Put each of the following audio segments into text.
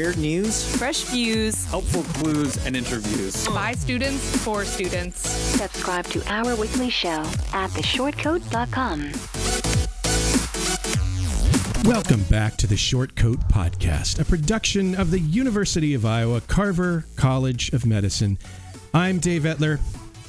Weird news, fresh views, helpful clues, and interviews. by students for students. Subscribe to our weekly show at theshortcoat.com. Welcome back to the Short Coat Podcast, a production of the University of Iowa Carver College of Medicine. I'm Dave Etler.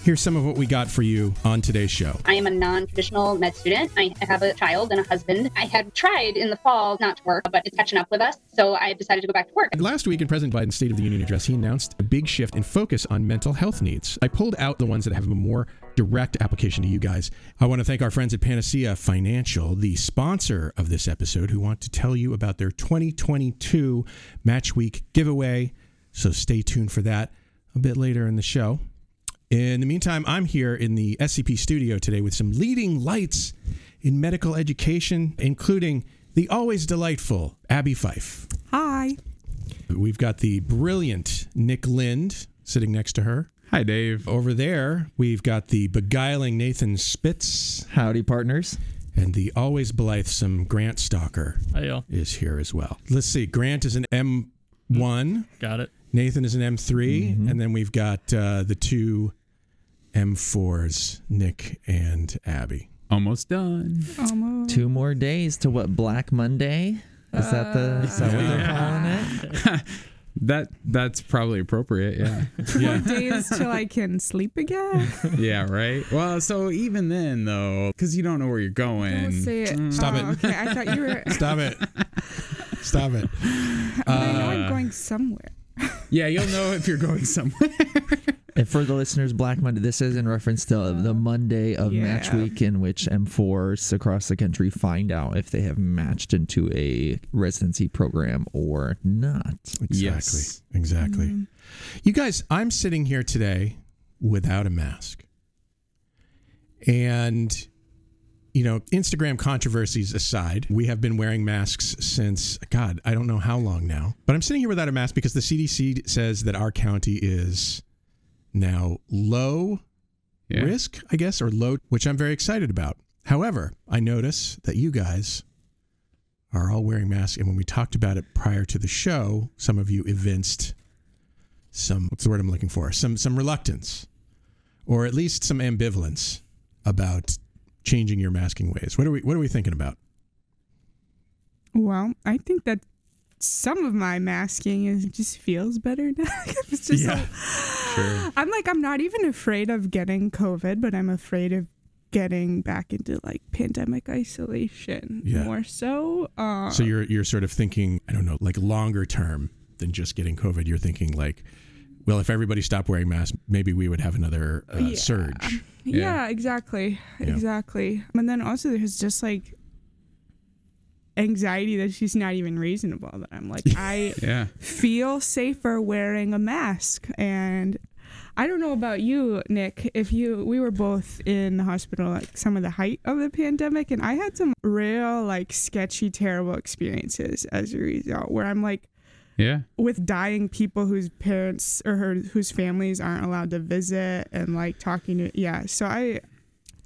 Here's some of what we got for you on today's show. I am a non-traditional med student. I have a child and a husband. I had tried in the fall not to work, but it's catching up with us, so I decided to go back to work. Last week in President Biden's State of the Union address, he announced a big shift in focus on mental health needs. I pulled out the ones that have a more direct application to you guys. I want to thank our friends at Panacea Financial, the sponsor of this episode, who want to tell you about their 2022 Match Week giveaway. So stay tuned for that a bit later in the show. In the meantime, I'm here in the SCP studio today with some leading lights in medical education, including the always delightful Abby Fife. Hi. We've got the brilliant Nick Lind sitting next to her. Hi, Dave. Over there, we've got the beguiling Nathan Spitz, howdy partners. and the always blithesome Grant Stalker Hey, y'all. is here as well. Let's see. Grant is an M1, Got it. Nathan is an M3, and then we've got uh, the two M4s, Nick and Abby. Almost done. Almost. Two more days to what Black Monday? Is that the uh, is that what they're calling it? That that's probably appropriate. Yeah. Yeah. More days till I can sleep again. yeah. Right. Well, so even then, though, because you don't know where you're going. Don't say it. Stop oh, it. Okay, I thought you were. Stop it. Stop it. but I know I'm uh, going somewhere. Yeah, you'll know if you're going somewhere. And for the listeners, Black Monday, this is in reference to the uh-huh. Monday of match week in which M4s across the country find out if they have matched into a residency program or not. Exactly. Yes. Exactly. Mm-hmm. You guys, I'm sitting here today without a mask. And, you know, Instagram controversies aside, we have been wearing masks since, God, I don't know how long now. But I'm sitting here without a mask because the CDC says that our county is now low Yeah. risk, I guess, or low, which I'm very excited about. However, I notice that you guys are all wearing masks. And when we talked about it prior to the show, some of you evinced some, what's the word I'm looking for? Some, some reluctance or at least some ambivalence about changing your masking ways. What are we, what are we thinking about? Well, I think that some of my masking is just feels better now. it's just Yeah. so- Sure. I'm like I'm not even afraid of getting COVID, but I'm afraid of getting back into like pandemic isolation Yeah. more so. Uh, So you're, you're sort of thinking, I don't know, like longer term than just getting COVID. You're thinking like, well, if everybody stopped wearing masks, maybe we would have another uh, Yeah. surge. yeah, exactly, exactly. And then also there's just like anxiety that she's not even reasonable. That I'm like I Yeah. feel safer wearing a mask and I don't know about you, Nick. If you, we were both in the hospital like some of the height of the pandemic, and I had some real like sketchy, terrible experiences as a result. Where I'm like Yeah. with dying people whose parents or her, whose families aren't allowed to visit, and like talking to yeah. So I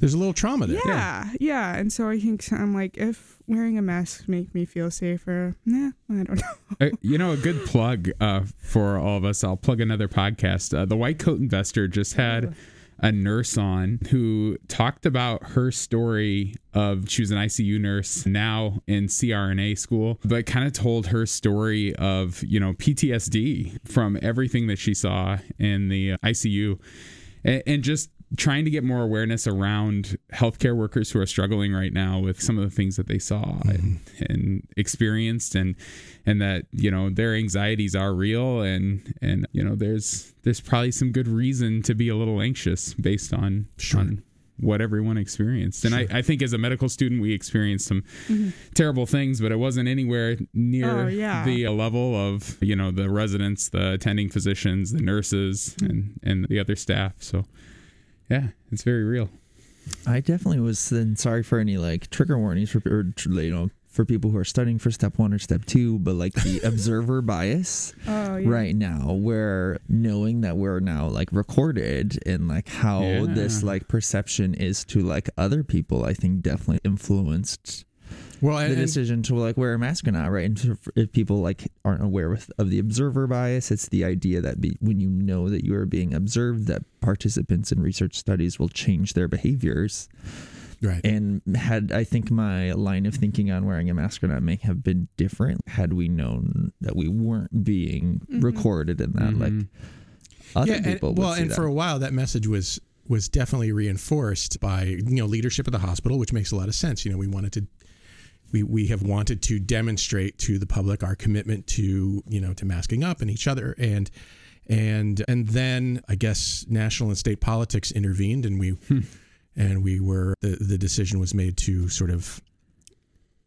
There's a little trauma there. yeah yeah, and so I think I'm like if wearing a mask make me feel safer, nah, I don't know. Uh, you know, a good plug uh, for all of us. I'll plug another podcast. Uh, the White Coat Investor just had a nurse on who talked about her story of she was an ICU nurse now in CRNA school, but kind of told her story of, you know, PTSD from everything that she saw in the ICU and, and just trying to get more awareness around healthcare workers who are struggling right now with some of the things that they saw and, mm-hmm. and experienced and and that you know their anxieties are real and and you know there's there's probably some good reason to be a little anxious based on Sure. on what everyone experienced. And I, I think as a medical student we experienced some mm-hmm. terrible things but it wasn't anywhere near Oh, yeah. the level of you know the residents the attending physicians the nurses and and the other staff. So yeah it's very real I definitely was then sorry for any like trigger warnings for or, you know for people who are studying for step one or step two, but like the observer bias Oh, yeah. right now, where knowing that we're now like recorded and like how Yeah. this like perception is to like other people, I think definitely influenced Well, the and, and decision to like wear a mask or not, right? And if people like aren't aware with, of the observer bias, it's the idea that be, when you know that you are being observed, that participants in research studies will change their behaviors. right. And had I think my line of thinking on wearing a mask or not may have been different had we known that we weren't being mm-hmm. recorded in that, like mm-hmm. other yeah, people. would well, see and that. for a while that message was was definitely reinforced by you know leadership of the hospital, which makes a lot of sense. You know, we wanted to. We, we have wanted to demonstrate to the public our commitment to you know to masking up and each other. And and and then I guess national and state politics intervened and we hmm. and we were the the decision was made to sort of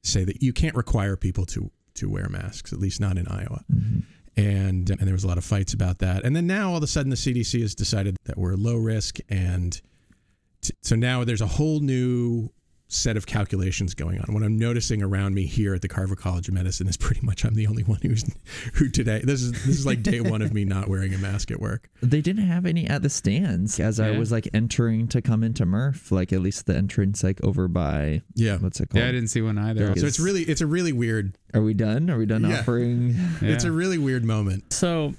say that you can't require people to to wear masks at least not in Iowa. Mm-hmm. And and there was a lot of fights about that. And then now all of a sudden the CDC has decided that we're low risk, and t- so now there's a whole new set of calculations going on. What I'm noticing around me here at the Carver College of Medicine is pretty much I'm the only one who's who today. This is this is like day one of me not wearing a mask at work. They didn't have any at the stands as I was like entering to come into MERF, like at least the entrance like over by Yeah. what's it called? Yeah, I didn't see one either. Yeah. So it's really it's a really weird Are we done? Are we done Yeah. offering? it's a really weird moment. So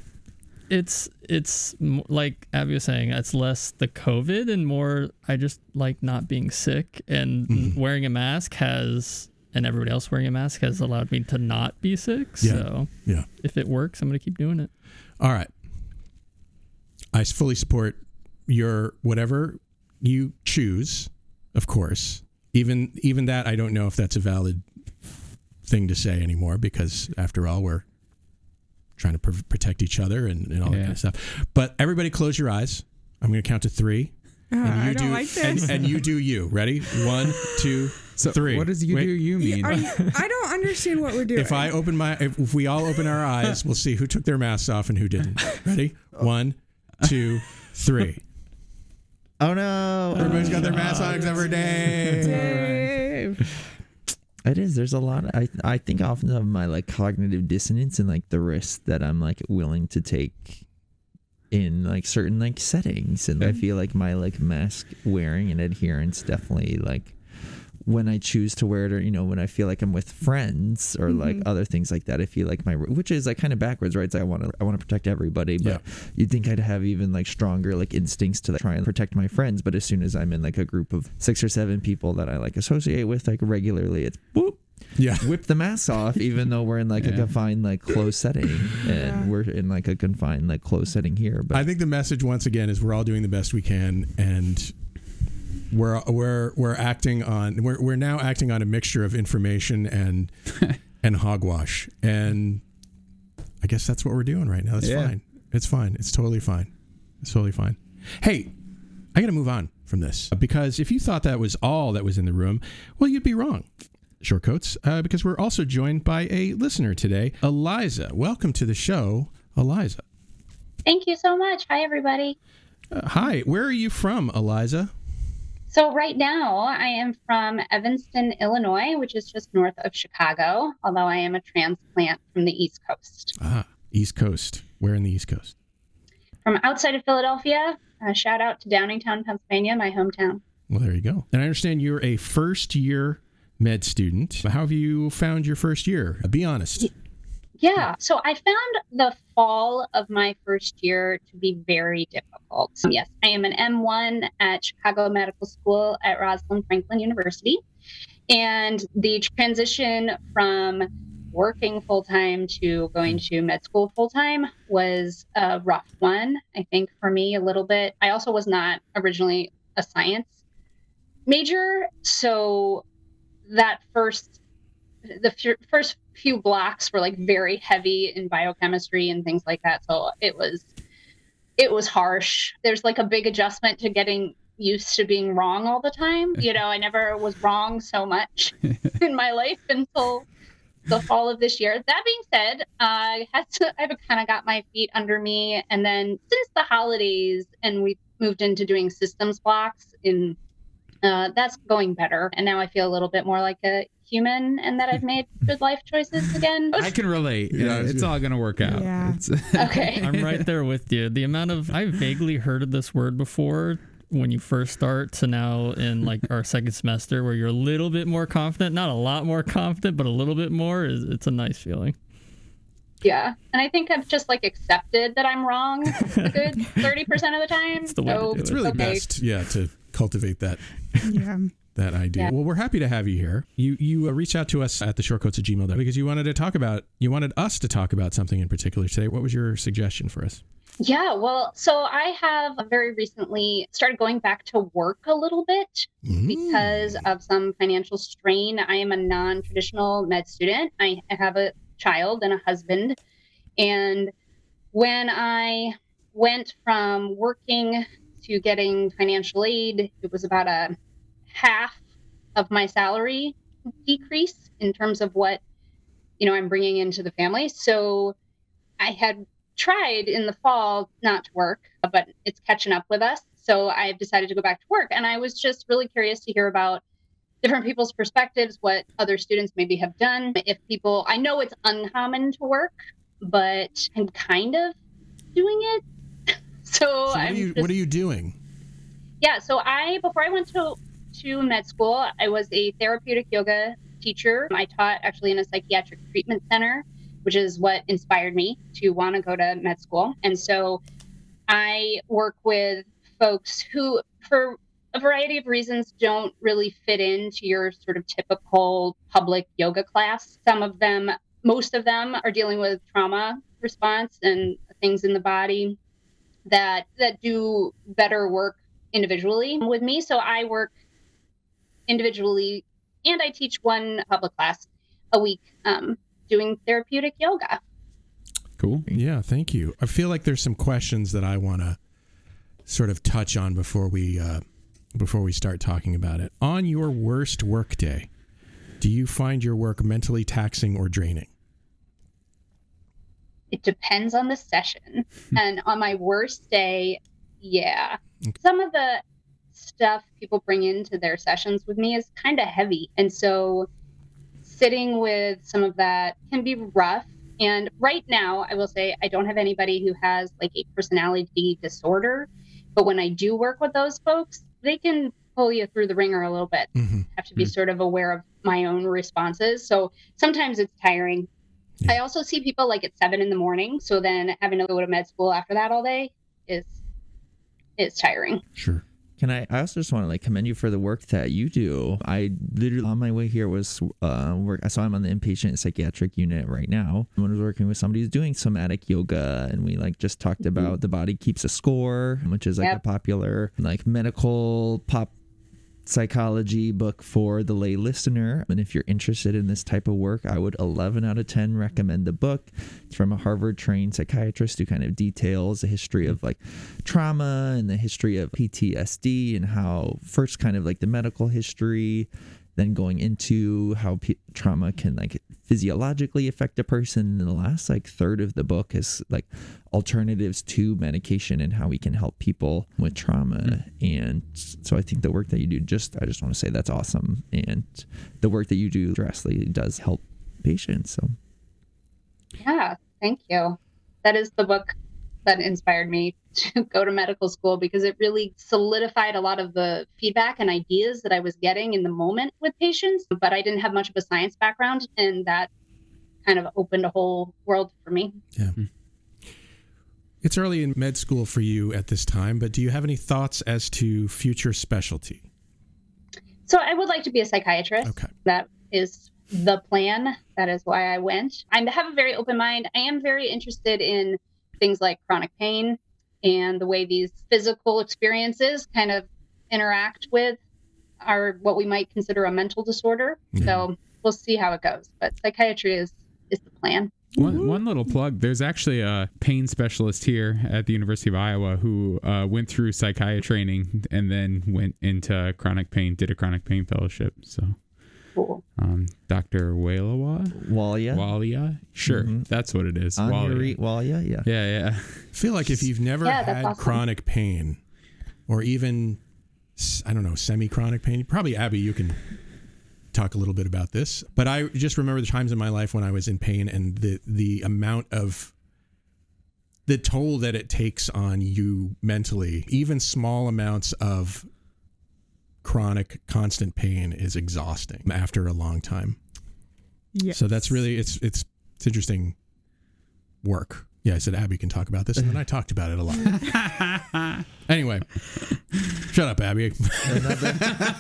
it's it's like Abby was saying, it's less the COVID and more I just like not being sick and Mm-hmm. wearing a mask has and everybody else wearing a mask has allowed me to not be sick. Yeah. So Yeah. if it works, I'm gonna keep doing it. All right. I fully support your whatever you choose, of course. Even even that I don't know if that's a valid thing to say anymore because after all we're trying to pr- protect each other and, and all that kind of stuff. But everybody close your eyes. I'm going to count to 3 Uh, and you I don't do like and, this. and you do you. Ready? One, two, So three. what does you Wait. do you mean? You, I don't understand what we're doing. If I open my, if, if we all open our eyes, we'll see who took their masks off and who didn't. Ready? One, two, three. Oh no! Everybody's got their masks on except for Dave. Dave. It is. There's a lot. I I think often of my like cognitive dissonance and like the risk that I'm like willing to take in like certain like settings, and I feel like my like mask wearing and adherence definitely like when I choose to wear it, or you know, when I feel like I'm with friends or like mm-hmm. other things like that, I feel like my which is like kind of backwards, right? so I want to I want to protect everybody, but you'd think I'd have even like stronger like instincts to like, try and protect my friends. But as soon as I'm in like a group of six or seven people that I like associate with like regularly, it's whoop Yeah. whip the mask off, even though we're in like a confined like closed setting, and Yeah. we're in like a confined like closed setting here. But I think the message once again is we're all doing the best we can, and we're we're we're acting on we're we're now acting on a mixture of information and and hogwash, and I guess that's what we're doing right now. That's Yeah. fine. It's fine. It's totally fine. It's totally fine. Hey, I got to move on from this because if you thought that was all that was in the room, well, you'd be wrong. Short coats, uh, because we're also joined by a listener today, Eliza. Welcome to the show, Eliza. Thank you so much. Hi, everybody. Uh, hi, where are you from, Eliza? So, right now, I am from Evanston, Illinois, which is just north of Chicago, although I am a transplant from the East Coast. Ah, East Coast. Where in the East Coast? From outside of Philadelphia, uh, shout out to Downingtown, Pennsylvania, my hometown. Well, there you go. And I understand you're a first year med student. How have you found your first year? Be honest. Yeah. So I found the fall of my first year to be very difficult. So yes, I am an M1 at Chicago Medical School at Rosalind Franklin University. And the transition from working full time to going to med school full time was a rough one, I think, for me a little bit. I also was not originally a science major. So that first the f- first few blocks were like very heavy in biochemistry and things like that so it was it was harsh there's like a big adjustment to getting used to being wrong all the time you know i never was wrong so much in my life until the fall of this year that being said i had to i've kind of got my feet under me and then since the holidays and we moved into doing systems blocks in uh, that's going better. And now I feel a little bit more like a human and that I've made good life choices again. I can relate. Yeah, Yeah, it's it's good. all gonna work out. Yeah. It's- Okay. I'm right there with you. The amount of I vaguely heard of this word before when you first start to now in like our second semester where you're a little bit more confident, not a lot more confident, but a little bit more is it's a nice feeling. Yeah. And I think I've just like accepted that I'm wrong a good 30% of the time. It's the way so It's really okay. best, yeah, to cultivate that Yeah. That idea. Yeah. Well, we're happy to have you here. You you uh, reached out to us at the shortcoats at gmail because you wanted to talk about you wanted us to talk about something in particular today. What was your suggestion for us? Yeah, well, so I have very recently started going back to work a little bit because of some financial strain. I am a non traditional med student. I have a child and a husband. And when I went from working to getting financial aid, it was about a half of my salary decrease in terms of what you know I'm bringing into the family. So I had tried in the fall not to work, but it's catching up with us. So I've decided to go back to work. And I was just really curious to hear about different people's perspectives, what other students maybe have done. If people, I know it's uncommon to work, but I'm kind of doing it. So, So what, are you, just, what are you doing? yeah. So I, before I went to to med school, I was a therapeutic yoga teacher. I taught actually in a psychiatric treatment center, which is what inspired me to want to go to med school. And so I work with folks who, for a variety of reasons, don't really fit into your sort of typical public yoga class. Some of them, most of them, are dealing with trauma response and things in the body that that do better work individually with me. So I work individually and I teach one public class a week um, doing therapeutic yoga. cool. Yeah, thank you. I feel like there's some questions that I want to sort of touch on before we uh, before we start talking about it. On your worst work day, do you find your work mentally taxing or draining? It depends on the session. and on my worst day, yeah. Some of the stuff people bring into their sessions with me is kind of heavy. And so sitting with some of that can be rough. And right now, I will say I don't have anybody who has like a personality disorder. But when I do work with those folks, they can pull you through the wringer a little bit. Mhm. Have to be sort of aware of my own responses. So sometimes it's tiring. I also see people like at seven in the morning. So then having to go to med school after that all day is is tiring. Sure. Can I? I also just want to like commend you for the work that you do. I literally on my way here was uh work. So I'm on the inpatient psychiatric unit right now. I was working with somebody who's doing somatic yoga, and we like just talked about the body keeps a score, which is like Yep. a popular like medical pop psychology book for the lay listener. And if you're interested in this type of work, I would 11 out of 10 recommend the book. It's from a Harvard trained psychiatrist who kind of details the history of like trauma and the history of PTSD and how first kind of like the medical history then going into how p- trauma can like physiologically affect a person. And the last like third of the book is like alternatives to medication and how we can help people with trauma. Hmm. And so i think the work that you do just i just want to say that's awesome. And the work that you do directly does help patients so. Yeah, thank you. That is the book that inspired me to go to medical school because it really solidified a lot of the feedback and ideas that I was getting in the moment with patients. But I didn't have much of a science background, and that kind of opened a whole world for me. Yeah. Hmm. It's early in med school for you at this time, but do you have any thoughts as to future specialty? So I would like to be a psychiatrist. Okay. That is the plan. That is why I went. I have a very open mind. I am very interested in things like chronic pain and the way these physical experiences kind of interact with our what we might consider a mental disorder. So we'll see how it goes. But psychiatry is is the plan. One, one little plug there's actually a pain specialist here at the University of Iowa who uh, went through psychiatry training and then went into chronic pain, did a chronic pain fellowship. So, Cool. um, Dr. Walawa? walia Walia? Sure, Mhm. that's what it is. Anuri Walia. walia yeah Yeah, yeah. I feel like if you've never Yeah, had awesome. chronic pain or even I don't know, semi-chronic pain. Probably Abby, you can talk a little bit about this. But I just remember the times in my life when I was in pain and the the amount of the toll that it takes on you mentally. Even small amounts of chronic constant pain is exhausting after a long time. Yeah. So that's really it's it's it's interesting work. Yeah, I said Abby can talk about this, and then I talked about it a lot. anyway, shut up, Abby. another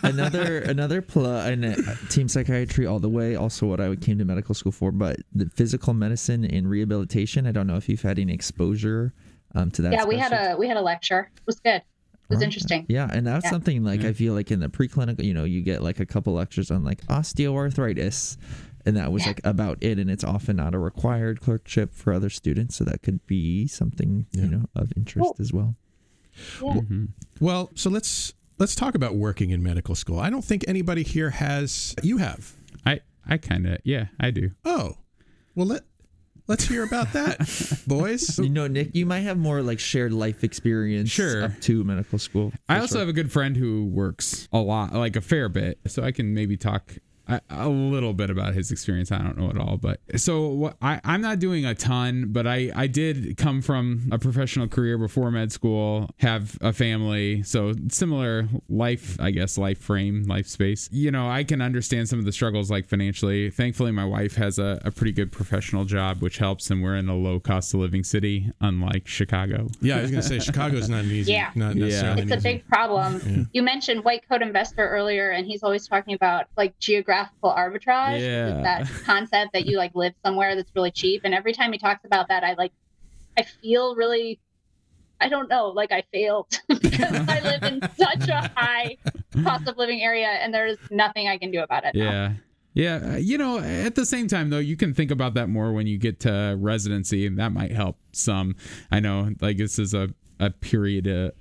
another another pl- and uh, team psychiatry all the way also what i came to medical school for but the physical medicine and rehabilitation i don't know if you've had any exposure um, to that yeah, we had a we had a lecture. It was good. It was interesting. yeah and that's Yeah. something like i feel like in the preclinical you know you get like a couple lectures on like osteoarthritis and that was Yeah. like about it and it's often not a required clerkship for other students so that could be something Yeah. you know of interest as well Yeah. Mm-hmm. Well, so let's let's talk about working in medical school. I don't think anybody here has. You have. I I kind of yeah I do. Oh, well let let's hear about that, boys. you know nick you might have more like shared life experience Sure. up to medical school I also sure. have a good friend who works a lot, like a fair bit, so I can maybe talk a, a little bit about his experience. I don't know at all, but so what, I I'm not doing a ton, but I I did come from a professional career before med school, have a family, so similar life, I guess, life frame, life space. You know, I can understand some of the struggles like financially. Thankfully, my wife has a, a pretty good professional job, which helps, and we're in a low cost of living city, unlike Chicago. Yeah, I was gonna say Chicago's not an easy. Yeah. Not Yeah. It's a easy- big problem. You mentioned white coat investor earlier, and he's always talking about like geographical arbitrage. Yeah. That concept that you like live somewhere that's really cheap. And every time he talks about that, I like, I feel really, I don't know, like I failed because I live in such a high cost of living area, and there's nothing I can do about it. now. Yeah. Yeah, uh, you know, at the same time though, you can think about that more when you get to residency, and that might help some. I know, like this is a a period, uh,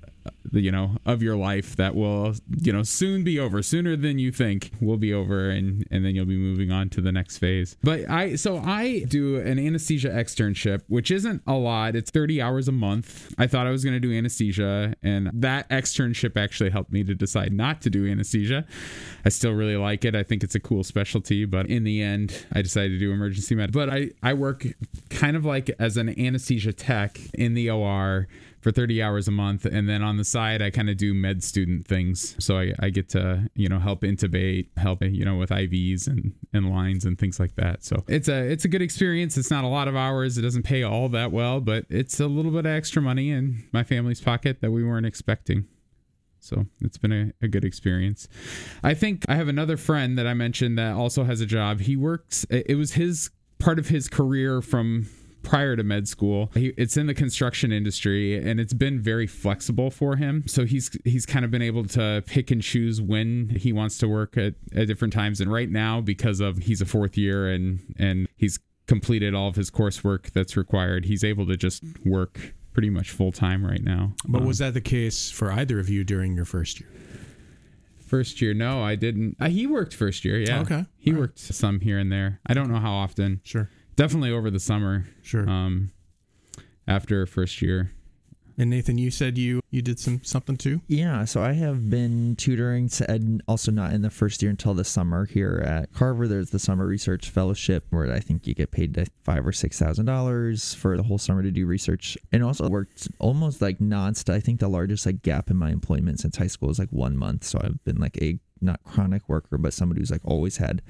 you know, of your life that will, you know, soon be over, sooner than you think will be over, and and then you'll be moving on to the next phase. But I, so I do an anesthesia externship, which isn't a lot. It's thirty hours a month. I thought I was going to do anesthesia, and that externship actually helped me to decide not to do anesthesia. I still really like it. I think it's a cool specialty, but in the end, I decided to do emergency med. But I, I work kind of like as an anesthesia tech in the OR for 30 hours a month. And then on the side, I kind of do med student things. So I, I get to, you know, help intubate, help, you know, with IVs and, and lines and things like that. So it's a, it's a good experience. It's not a lot of hours. It doesn't pay all that well, but it's a little bit of extra money in my family's pocket that we weren't expecting. So it's been a, a good experience. I think I have another friend that I mentioned that also has a job. He works, it was his part of his career from prior to med school. He, it's in the construction industry and it's been very flexible for him. So he's he's kind of been able to pick and choose when he wants to work at, at different times. And right now, because of he's a fourth year and and he's completed all of his coursework that's required, he's able to just work pretty much full time right now. But Um, was that the case for either of you during your first year? First year, no, I didn't. Uh, he worked first year, yeah. Okay. He worked some here and there. I don't know how often. Sure. Definitely over the summer. Sure. Um, after first year. And Nathan, you said you you did some something too. Yeah, so I have been tutoring, and also not in the first year until the summer here at Carver. There's the summer research fellowship where I think you get paid five or six thousand dollars for the whole summer to do research, and also worked almost like nonstop. I think the largest like gap in my employment since high school is like one month. So I've been like a not chronic worker, but somebody who's like always had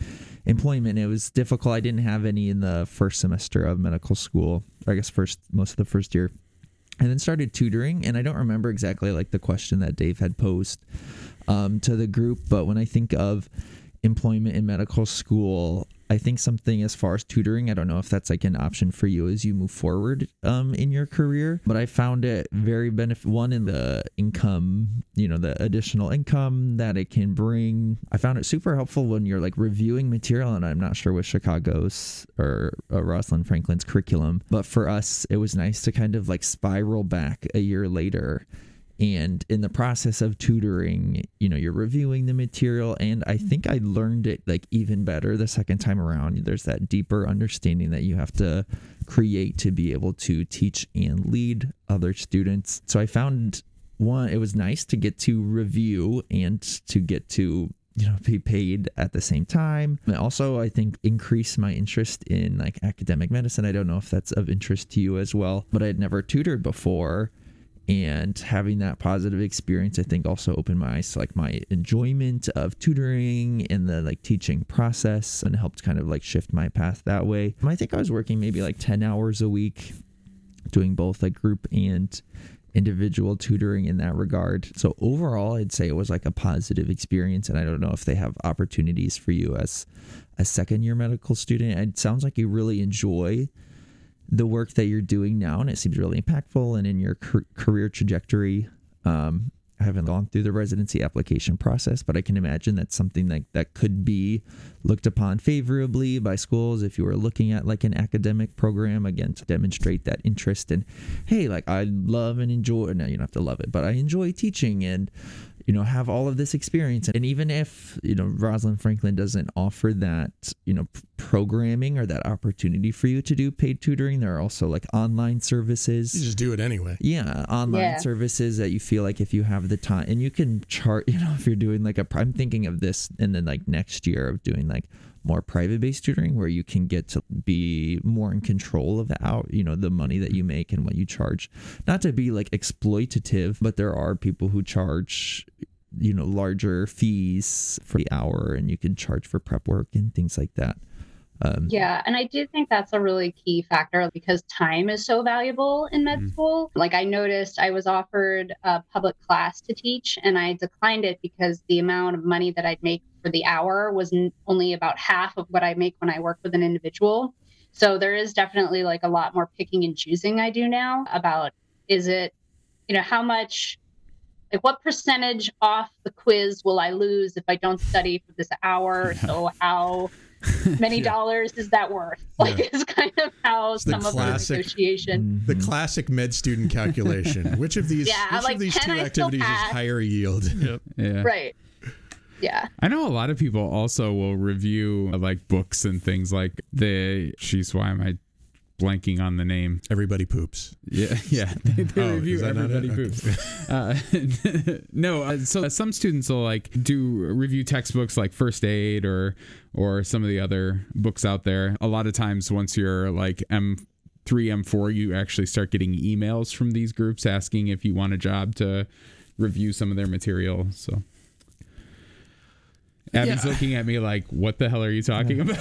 employment. It was difficult. I didn't have any in the first semester of medical school. I guess first most of the first year and then started tutoring and i don't remember exactly like the question that dave had posed um, to the group but when i think of employment in medical school i think something as far as tutoring i don't know if that's like an option for you as you move forward um, in your career but i found it very benefit one in the income you know the additional income that it can bring. I found it super helpful when you're like reviewing material and i'm not sure with chicago's or uh, rosalind franklin's curriculum but for us it was nice to kind of like spiral back a year later and in the process of tutoring you know you're reviewing the material and i think i learned it like even better the second time around there's that deeper understanding that you have to create to be able to teach and lead other students so i found one, it was nice to get to review and to get to you know be paid at the same time. And also, I think increase my interest in like academic medicine. I don't know if that's of interest to you as well, but I had never tutored before. And having that positive experience, I think also opened my eyes to like my enjoyment of tutoring and the like teaching process and helped kind of like shift my path that way. I think I was working maybe like 10 hours a week doing both like group and individual tutoring in that regard. So overall, I'd say it was like a positive experience. And I don't know if they have opportunities for you as a second year medical student. It sounds like you really enjoy the work that you're doing now, and it seems really impactful and in your career trajectory. Um, I haven't gone through the residency application process, but I can imagine that's something like that could be looked upon favorably by schools if you were looking at like an academic program again to demonstrate that interest and hey, like I love and enjoy. Now you don't have to love it, but I enjoy teaching and you know have all of this experience and even if you know rosalind franklin doesn't offer that you know programming or that opportunity for you to do paid tutoring there are also like online services You just do it anyway. yeah online Yeah. services that you feel like if you have the time and you can chart you know if you're doing like a i'm thinking of this and then like next year of doing like more private based tutoring where you can get to be more in control of out you know the money that you make and what you charge. Not to be like exploitative but there are people who charge you know larger fees for the hour and you can charge for prep work and things like that. Um, Yeah, and I do think that's a really key factor because time is so valuable in med school. Like I noticed I was offered a public class to teach and I declined it because the amount of money that I'd make for the hour was only about half of what I make when I work with an individual. So there is definitely like a lot more picking and choosing I do now about is it, you know, how much like what percentage off the quiz will I lose if I don't study for this hour? So how many dollars is that worth? Like is kind of how the some of the classic- negotiation. Mm-hmm. The classic med student calculation. Which of these, Yeah, which like, of these two activities is higher yield? Yep. Yeah. Right. Yeah. I know a lot of people also will review uh, like books and things like the. She's why am I blanking on the name? Everybody poops. Yeah, yeah. They, they Oh, review is that not everybody Okay. poops. Uh, no, uh, so some students will like do review textbooks like first aid or or some of the other books out there. A lot of times, once you're like M three M four, you actually start getting emails from these groups asking if you want a job to review some of their material. So. Abby's Yeah. looking at me like, "What the hell are you talking about?"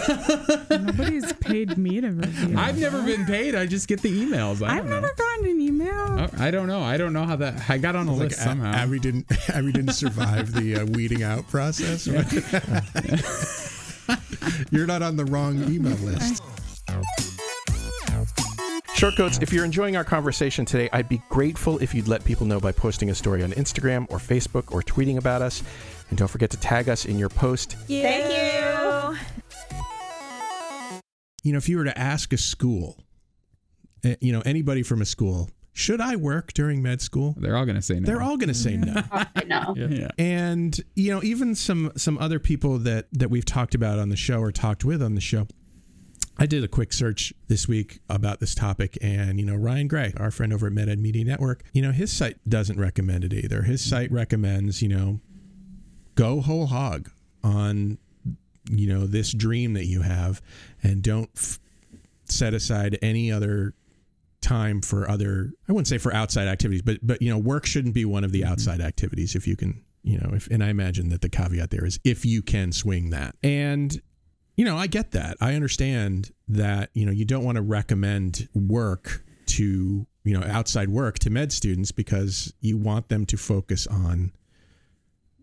Nobody's paid me to review. I've never been paid. I just get the emails. I I've don't know. never gotten an email. Oh, I don't know. I don't know how that. I got on a Like list A- somehow. Abby didn't. Abby didn't survive the uh, weeding out process. You're not on the wrong email list. Shortcoats, if you're enjoying our conversation today, I'd be grateful if you'd let people know by posting a story on Instagram or Facebook or tweeting about us. And don't forget to tag us in your post. Thank you. You know, if you were to ask a school, uh, you know, anybody from a school, should I work during med school? They're all going to say no. They're all going to say no. I know. yeah. and you know even some some other people that that we've talked about on the show or talked with on the show i did a quick search this week about this topic and you know ryan gray our friend over at meded media network you know his site doesn't recommend it either his site recommends you know go whole hog on you know this dream that you have and don't f- set aside any other time for other i wouldn't say for outside activities but but you know work shouldn't be one of the mm-hmm. outside activities if you can you know if and i imagine that the caveat there is if you can swing that. And you know i get that. I understand that you know you don't want to recommend work to you know outside work to med students because you want them to focus on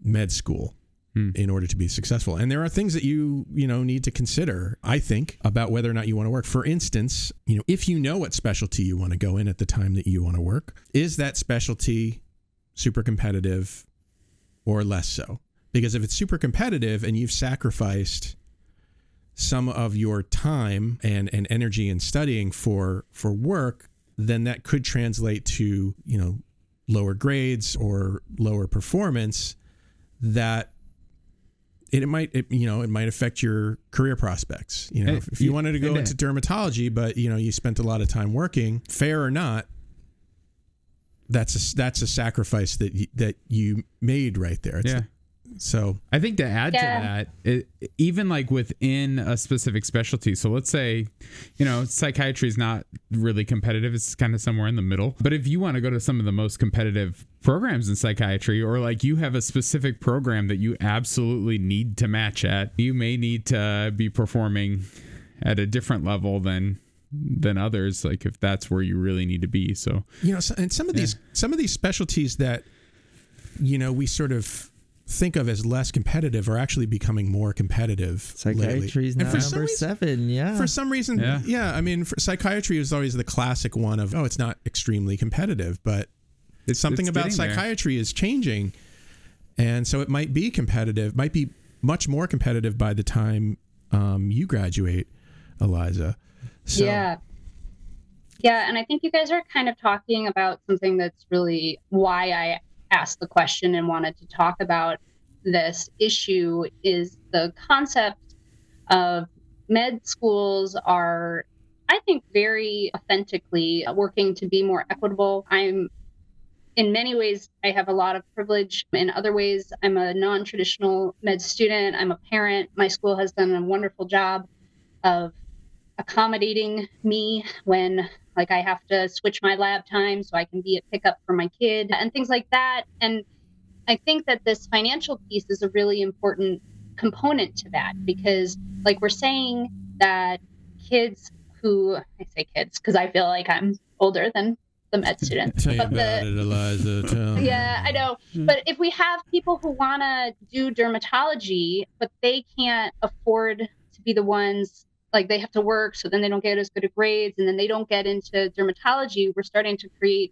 med school hmm. in order to be successful. And there are things that you, you know, need to consider, I think, about whether or not you want to work. For instance, you know, if you know what specialty you want to go in at the time that you want to work, is that specialty super competitive or less so? Because if it's super competitive and you've sacrificed some of your time and, and energy in studying for for work, then that could translate to, you know, lower grades or lower performance that it, it might it, you know it might affect your career prospects you know And- if, you wanted to go into dermatology but you know you spent a lot of time working fair or not that's a that's a sacrifice that you, that you made right there. It's Yeah. So I think to add Yeah. to that, it, even like within a specific specialty. So let's say, you know, psychiatry is not really competitive. It's kind of somewhere in the middle. But if you want to go to some of the most competitive programs in psychiatry, or like you have a specific program that you absolutely need to match at, you may need to be performing at a different level than than others like if that's where you really need to be so you know, and some of these some of these specialties that you know we sort of think of as less competitive are actually becoming more competitive. Psychiatry is lately. for some number reason- seven. Yeah. For some reason, Yeah. yeah. I mean, for, psychiatry is always the classic one of oh, it's not extremely competitive, but It's- something it's about psychiatry is changing, and so it might be competitive, might be much more competitive by the time um, you graduate, Eliza. So, Yeah. Yeah, and I think you guys are kind of talking about something that's really why I asked the question and wanted to talk about this issue is the concept of med schools are I think very authentically working to be more equitable. I'm in many ways I have a lot of privilege. In other ways I'm a non-traditional med student. I'm a parent. My school has done a wonderful job of accommodating me when like I have to switch my lab time so I can be at pickup for my kid and things like that. And I think that this financial piece is a really important component to that because like we're saying that kids who I say kids because I feel like I'm older than the med students. Tell you but about the, it, Eliza. Tell me. yeah, I know. Hmm. But if we have people who want to do dermatology, but they can't afford to be the ones, like they have to work, so then they don't get as good of grades, and then they don't get into dermatology, we're starting to create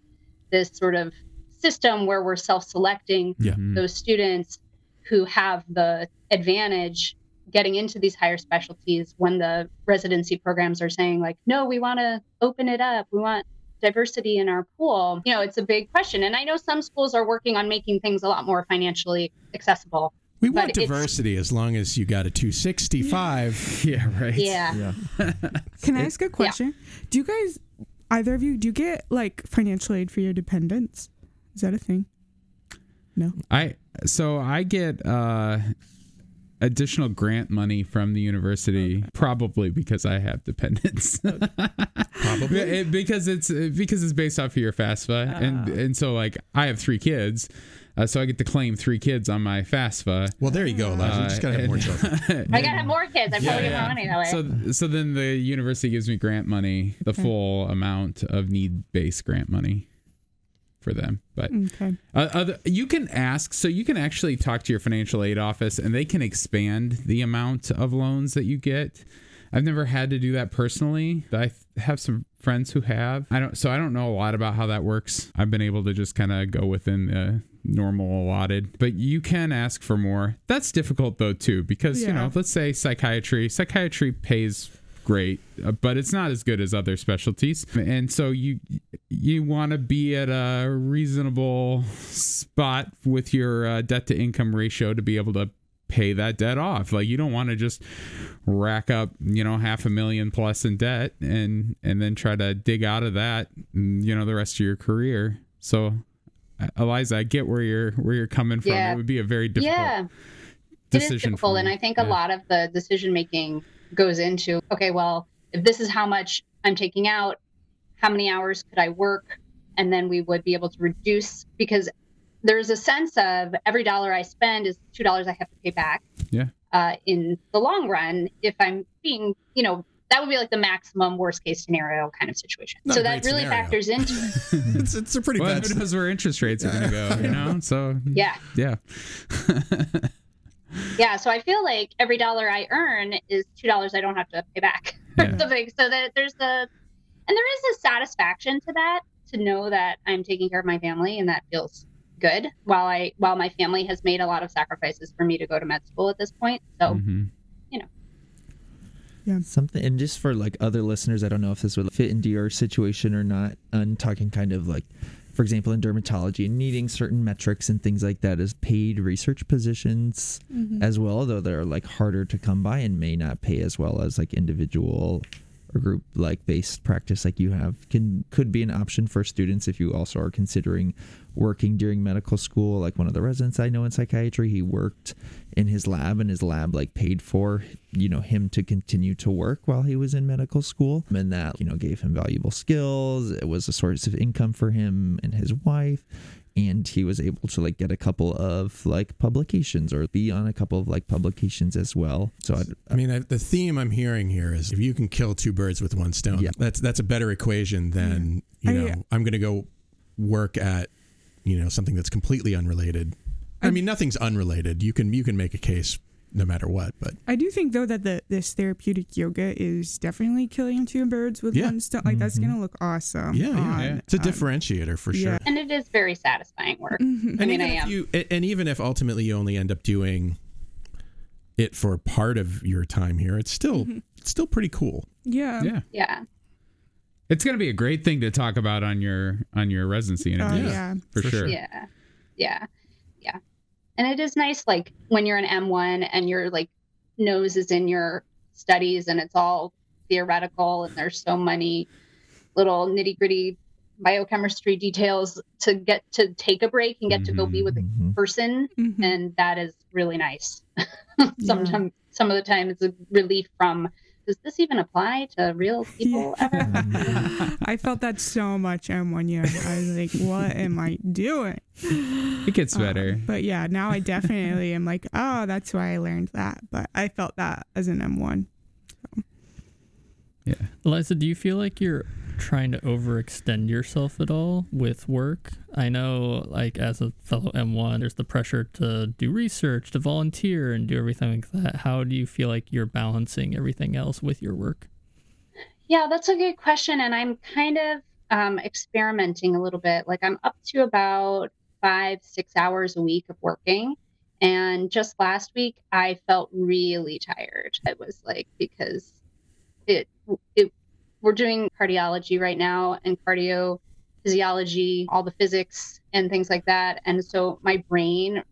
this sort of system where we're self selecting Yeah. Mhm. those students who have the advantage getting into these higher specialties when the residency programs are saying like no we want to open it up we want diversity in our pool you know it's a big question and i know some schools are working on making things a lot more financially accessible We but want it's- diversity as long as you got a 265. yeah right yeah Can I ask a question? Do you guys, either of you, do you get like financial aid for your dependents? Is that a thing? No. I so I get uh additional grant money from the university probably because I have dependents. Probably. It- because it's because it's based off of your FAFSA and and so like I have 3 kids. Uh, so I get to claim 3 kids on my FAFSA. Well, there you go, Eliza. you Uh, just got to have more children. i gotta have more kids i probably Yeah, get yeah. more money that way So so then the university gives me grant money, the full amount of need-based grant money for them. But Okay. uh, other, you can ask, so you can actually talk to your financial aid office, and they can expand the amount of loans that you get. I've never had to do that personally. I th- have some friends who have. I don't, so I don't know a lot about how that works. I've been able to just kind of go within the normal allotted, but you can ask for more. That's difficult though too, because you know, let's say psychiatry. Psychiatry pays great, uh, but it's not as good as other specialties. And so you you want to be at a reasonable spot with your uh, debt to income ratio to be able to pay that debt off. Like you don't want to just rack up, you know, half a million plus in debt and and then try to dig out of that, you know, the rest of your career. So Eliza, I get where you're where you're coming from. Yeah. It would be a very difficult yeah it decision is difficult and i think a lot of the decision making goes into okay well if this is how much i'm taking out how many hours could i work and then we would be able to reduce because there's a sense of every dollar i spend is two dollars i have to pay back Yeah. uh, in the long run if i'm being you know that would be like the maximum worst case scenario kind of situation Not so that really scenario. factors into it it's, it's a pretty Well, bad. who knows where interest rates are going to go, you know? So yeah yeah. Yeah, so I feel like every dollar I earn is two dollars I don't have to pay back or Yeah. something. So that there's a and there is a satisfaction to that to know that I'm taking care of my family and that feels good. While I while my family has made a lot of sacrifices for me to go to med school at this point. So mm-hmm. Mhm. Something, and just for like other listeners, I don't know if this would fit into your situation or not. I'm talking kind of like, for example, in dermatology, and needing certain metrics and things like that as paid research positions as well, though they're like harder to come by and may not pay as well as like individual a group like based practice like you have can could be an option for students if you also are considering working during medical school. Like one of the residents i know in psychiatry he worked in his lab and his lab like paid for you know him to continue to work while he was in medical school. And that you know gave him valuable skills. It was a source of income for him and his wife and he was able to like get a couple of like publications or be on a couple of like publications as well so I'd, I mean, I, the theme I'm hearing here is if you can kill two birds with one stone, Yeah. that's that's a better equation than you I- know. I'm going to go work at you know something that's completely unrelated. I mean, nothing's unrelated. You can you can make a case no matter what, but I do think though that the this therapeutic yoga is definitely killing two birds with Yeah. one stone. Like that's mm-hmm. gonna look awesome. yeah, yeah, it's a on- differentiator for yeah. sure. And it is very satisfying work. Mhm. I mean, even I if am. you and even if ultimately you only end up doing it for part of your time here, it's still mm-hmm. it's still pretty cool. Yeah. Yeah. yeah. It's going to be a great thing to talk about on your on your residency Oh yeah. For, For sure. Yeah. Yeah. Yeah. And it is nice, like when you're an M1 and your like nose is in your studies and it's all theoretical and there's so many little nitty gritty biochemistry details to get to take a break and get to go be with a Mhm. person. Mhm. And that is really nice. Sometimes, some of the time it's a relief from, does this even apply to real people ever? I felt that so much in one year. I was like, what am I doing? It gets better. Um, but yeah, now I definitely am like, oh, that's why I learned that. But I felt that as an M1. yeah. Eliza, do you feel like you're trying to overextend yourself at all with work? I know, like, as a fellow M1, there's the pressure to do research, to volunteer, and do everything like that. How do you feel like you're balancing everything else with your work? Yeah, that's a good question. And I'm kind of um, experimenting a little bit. Like I'm up to about five, six hours a week of working. And just last week, I felt really tired. It was like because it, it we're doing cardiology right now and cardio physiology, all the physics and things like that. And so my brain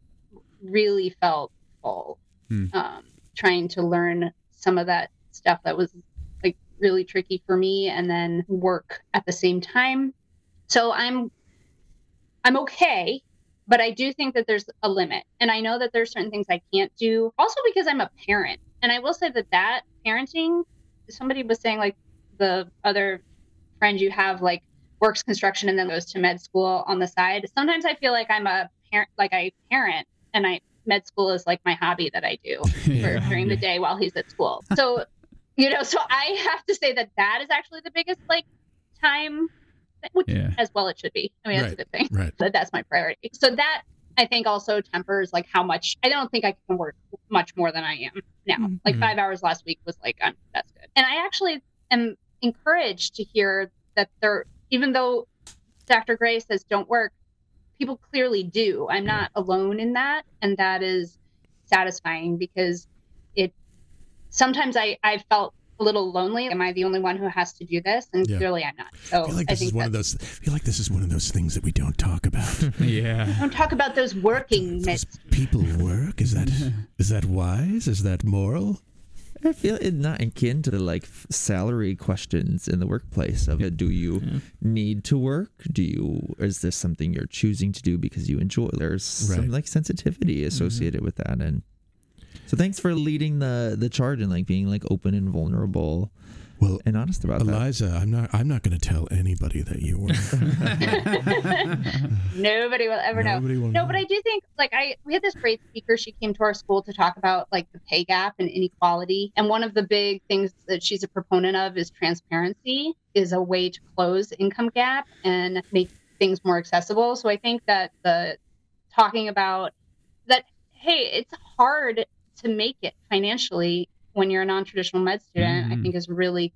really felt full Hmm. um, trying to learn some of that stuff that was like really tricky for me and then work at the same time. So I'm I'm okay, but I do think that there's a limit. And I know that there's certain things I can't do also because I'm a parent. And I will say that that parenting somebody was saying like the other friend you have like works construction and then goes to med school on the side. Sometimes I feel like I'm a parent like I parent and I med school is like my hobby that I do for, during the day while he's at school. So, you know, so I have to say that that is actually the biggest like time, which Yeah. as well it should be. I mean, that's Right. a good thing. Right. But that's my priority. So that I think also tempers like how much I don't think I can work much more than I am now. Mhm. Like Mhm. five hours last week was like, I'm, that's good. And I actually am encouraged to hear that they're even though Dr. Gray says don't work, people clearly do. I'm not alone in that. And that is satisfying because it sometimes I, I felt a little lonely. Am I the only one who has to do this? And Yeah. clearly I'm not. So I feel like I this is one of those. I feel like this is one of those things that we don't talk about. Yeah. don't talk about those working Does myths. people work? Is that is that wise? Is that moral? I feel it's not akin to the like salary questions in the workplace of do you need to work? Do you is this something you're choosing to do because you enjoy? There's some like sensitivity mm-hmm. associated with that, and so thanks for leading the the charge and like being like open and vulnerable Well, and honest about that. Eliza, I'm not. I'm not going to tell anybody that you were. Nobody will ever know. Will No, know. but I do think like I we had this great speaker. She came to our school to talk about like the pay gap and inequality. And one of the big things that she's a proponent of is transparency is a way to close income gap and make things more accessible. So I think that the talking about that hey, it's hard to make it financially when you're a non-traditional med student, I Mhm. think is really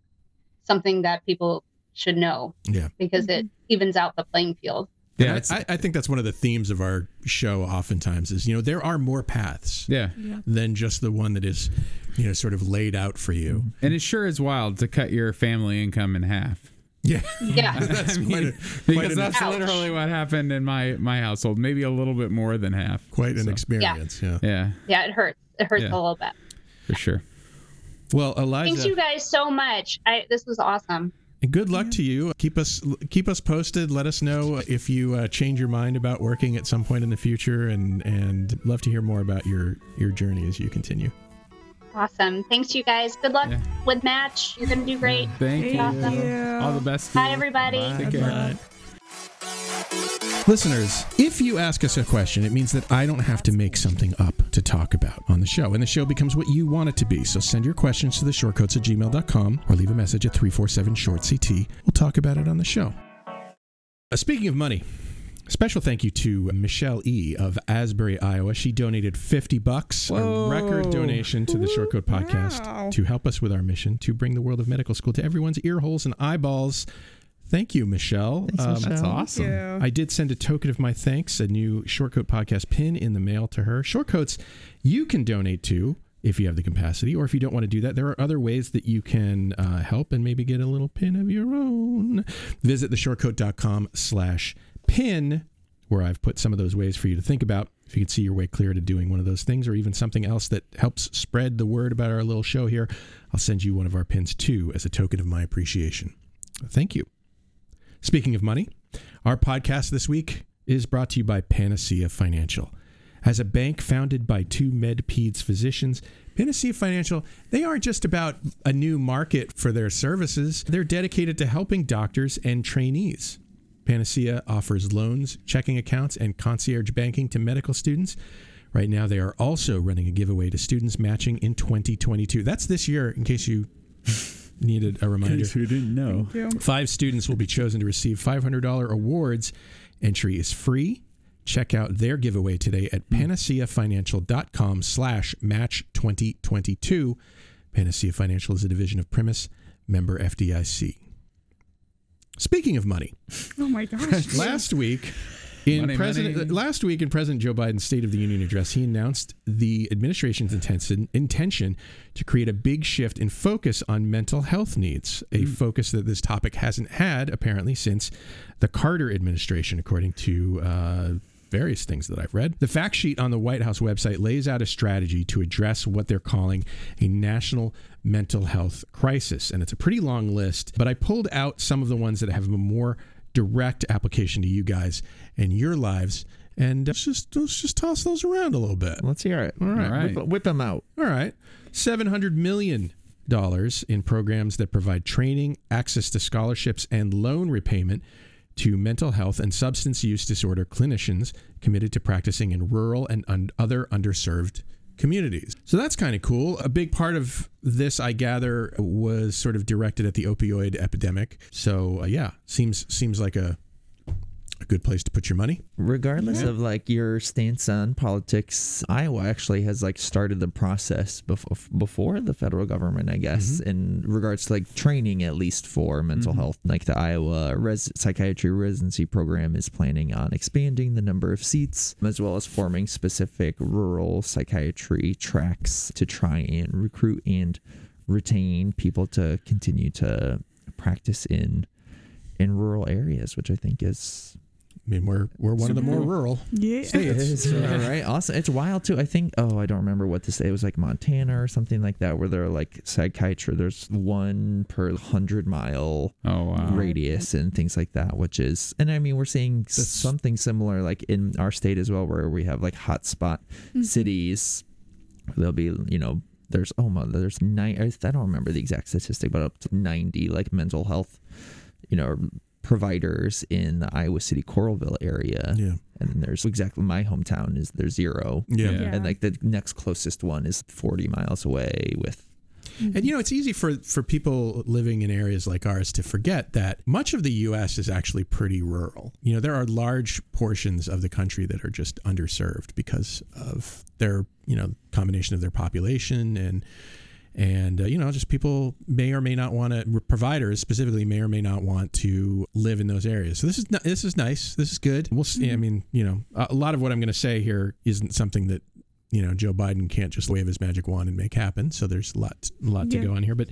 something that people should know Yeah. because it evens out the playing field. Yeah. I, I think that's one of the themes of our show. Oftentimes, is you know there are more paths yeah. than just the one that is, you know, sort of laid out for you. And it sure is wild to cut your family income in half. Yeah, Yeah. that's I mean, quite, a, quite, because that's Ouch. literally what happened in my my household. Maybe a little bit more than half. quite an So, experience. Yeah. Yeah, Yeah, it hurts. It hurts Yeah. a little bit. for sure. Well, Eliza, Thanks you guys so much. I this was awesome. And good luck to you. Keep us keep us posted. Let us know if you uh, change your mind about working at some point in the future, and and love to hear more about your your journey as you continue. Awesome. Thanks you guys. Good luck Yeah. with match. You're gonna do great. Thank you. Awesome. All the best. to Bye you. everybody. Take care. Listeners, if you ask us a question, it means that I don't have to make something up to talk about on the show, and the show becomes what you want it to be. So send your questions to the shortcoats at gmail.com or leave a message at 347 short CT. We'll talk about it on the show. Uh, speaking of money, special thank you to Michelle E. of Asbury, Iowa. She donated 50 bucks, Whoa. a record donation to the Short Coat podcast Wow. to help us with our mission to bring the world of medical school to everyone's ear holes and eyeballs. Thank you, Michelle. Thanks, Um, Michelle. That's awesome. you. I did send a token of my thanks, a new Shortcoat podcast pin in the mail to her. Shortcoats you can donate to if you have the capacity, or if you don't want to do that, there are other ways that you can uh, help and maybe get a little pin of your own. Visit theshortcoat.com slash pin, where I've put some of those ways for you to think about. If you can see your way clear to doing one of those things, or even something else that helps spread the word about our little show here, I'll send you one of our pins too as a token of my appreciation. Thank you. Speaking of money, our podcast this week is brought to you by Panacea Financial. As a bank founded by two MedPeds physicians, Panacea Financial, they aren't just about a new market for their services, they're dedicated to helping doctors and trainees. Panacea offers loans, checking accounts, and concierge banking to medical students. Right now, they are also running a giveaway to students matching in 2022. That's this year, in case you needed a reminder. who didn't know. Five students will be chosen to receive $500 awards. Entry is free. Check out their giveaway today at hmm. panaceafinancial.com slash match 2022. Panacea Financial is a division of Primis, member FDIC. Speaking of money, Oh my gosh. last week in Money, President money. last week in President Joe Biden's State of the Union address, he announced the administration's intention intention to create a big shift in focus on mental health needs, a Hmm. focus that this topic hasn't had apparently since the Carter administration, according to. Uh, Various things that I've read. The fact sheet on the White House website lays out a strategy to address what they're calling a national mental health crisis. And it's a pretty long list, but I pulled out some of the ones that have a more direct application to you guys and your lives. And let's just let's just toss those around a little bit. Let's hear it. All right. All right. Whip, whip them out. All right. Seven hundred million dollars in programs that provide training, access to scholarships, and loan repayment to mental health and substance use disorder clinicians committed to practicing in rural and un- other underserved communities. So that's kind of cool. A big part of this, I gather, was sort of directed at the opioid epidemic. So uh, yeah, seems seems like a a good place to put your money. regardless of like your stance on politics iowa actually has like started the process before before the federal government i guess mm-hmm. in regards to like training at least for mental mm-hmm. health. Like the iowa res- psychiatry residency program is planning on expanding the number of seats as well as forming specific rural psychiatry tracks to try and recruit and retain people to continue to practice in in rural areas which i think is I mean, we're we're one of the more rural Yeah. states. all right, awesome. It's wild too. I think. Oh, I don't remember what to say. It was like Montana or something like that, where they're like psychiatry. There's one per hundred mile Oh wow. radius and things like that. Which is, and I mean, we're seeing something similar like in our state as well, where we have like hotspot mm-hmm. cities. There'll be, you know, there's oh my, there's nine. I don't remember the exact statistic, but up to ninety like mental health, you know, providers in the Iowa City Coralville area. Yeah. And then there's exactly my hometown is there's zero. Yeah. Yeah. And like the next closest one is 40 miles away with And you know, it's easy for for people living in areas like ours to forget that much of the U.S. is actually pretty rural. You know, there are large portions of the country that are just underserved because of their you know combination of their population and and uh, you know just people may or may not want to providers specifically may or may not want to live in those areas. So this is this is nice. This is good. We'll see. I mean you know a, a lot of what i'm going to say here isn't something that you know joe biden can't just wave his magic wand and make happen. So there's a lot a lot to go on here. But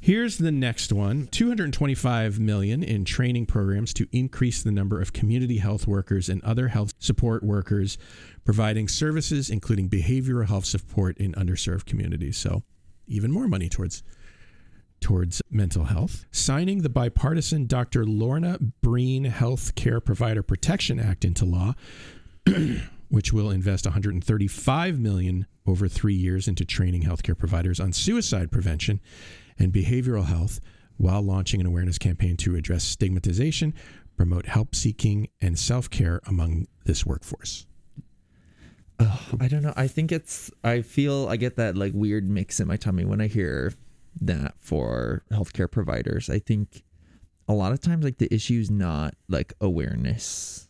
Here's the next one. 225 million in training programs to increase the number of community health workers and other health support workers providing services including behavioral health support in underserved communities. So even more money towards towards mental health. Signing the bipartisan Dr. Lorna Breen Health Care Provider Protection Act into law, which will invest 135 million over 3 years into training healthcare providers on suicide prevention and behavioral health while launching an awareness campaign to address stigmatization, promote help seeking and self-care among this workforce. I don't know. I think it's. I feel I get that like weird mix in my tummy when I hear that for healthcare providers. I think a lot of times like the issue is not like awareness.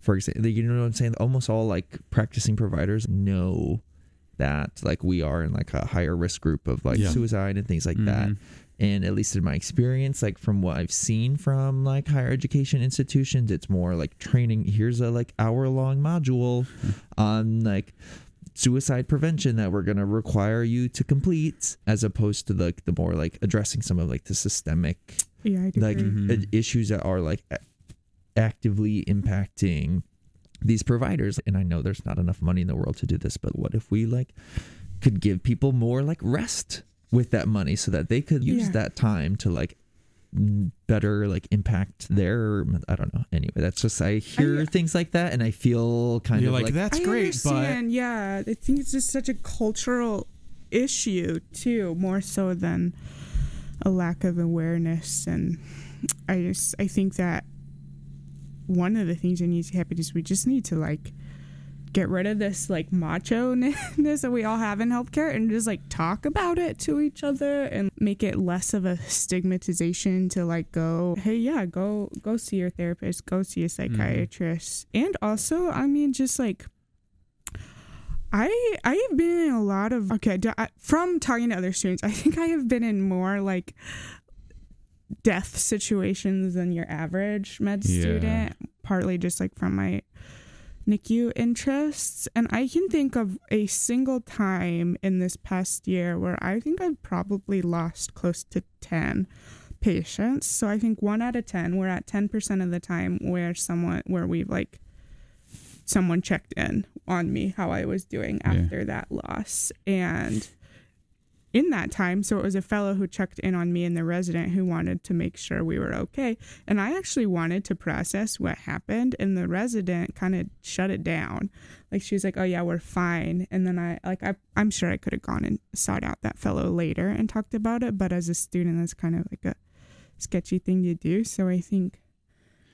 For example, you know what I'm saying? Almost all like practicing providers know that like we are in like a higher risk group of like Yeah. suicide and things like that. Mm-hmm. And at least in my experience, like from what I've seen from like higher education institutions, it's more like training. Here's a like hour long module on like suicide prevention that we're going to require you to complete as opposed to like the more like addressing some of like the systemic Yeah, like uh, issues that are like actively impacting these providers and i know there's not enough money in the world to do this but what if we like could give people more like rest with that money so that they could use Yeah. that time to like better like impact their i don't know anyway that's just i hear uh, things like that and i feel kind You're of like, like, that's I great, but yeah, I think it's just such a cultural issue too, more so than a lack of awareness. And I just I think that one of the things that needs to happen is we just need to like get rid of this like macho ness that we all have in healthcare and just like talk about it to each other and make it less of a stigmatization to like go hey yeah go go see your therapist go see a mm-hmm. psychiatrist and also i mean just like I I have been in a lot of okay I- from talking to other students. I think I have been in more like death situations than your average med Yeah. student. Partly just like from my NICU interests, and I can think of a single time in this past year where I think I've probably lost close to ten patients. So I think one out of ten, we're at ten percent of the time where someone where we've like someone checked in on me how I was doing Yeah. after that loss. And in that time, so it was a fellow who checked in on me and the resident who wanted to make sure we were okay. And I actually wanted to process what happened, and the resident kind of shut it down. Like she was like, "Oh yeah, we're fine." And then I like I I'm sure I could have gone and sought out that fellow later and talked about it, but as a student, that's kind of like a sketchy thing to do. So I think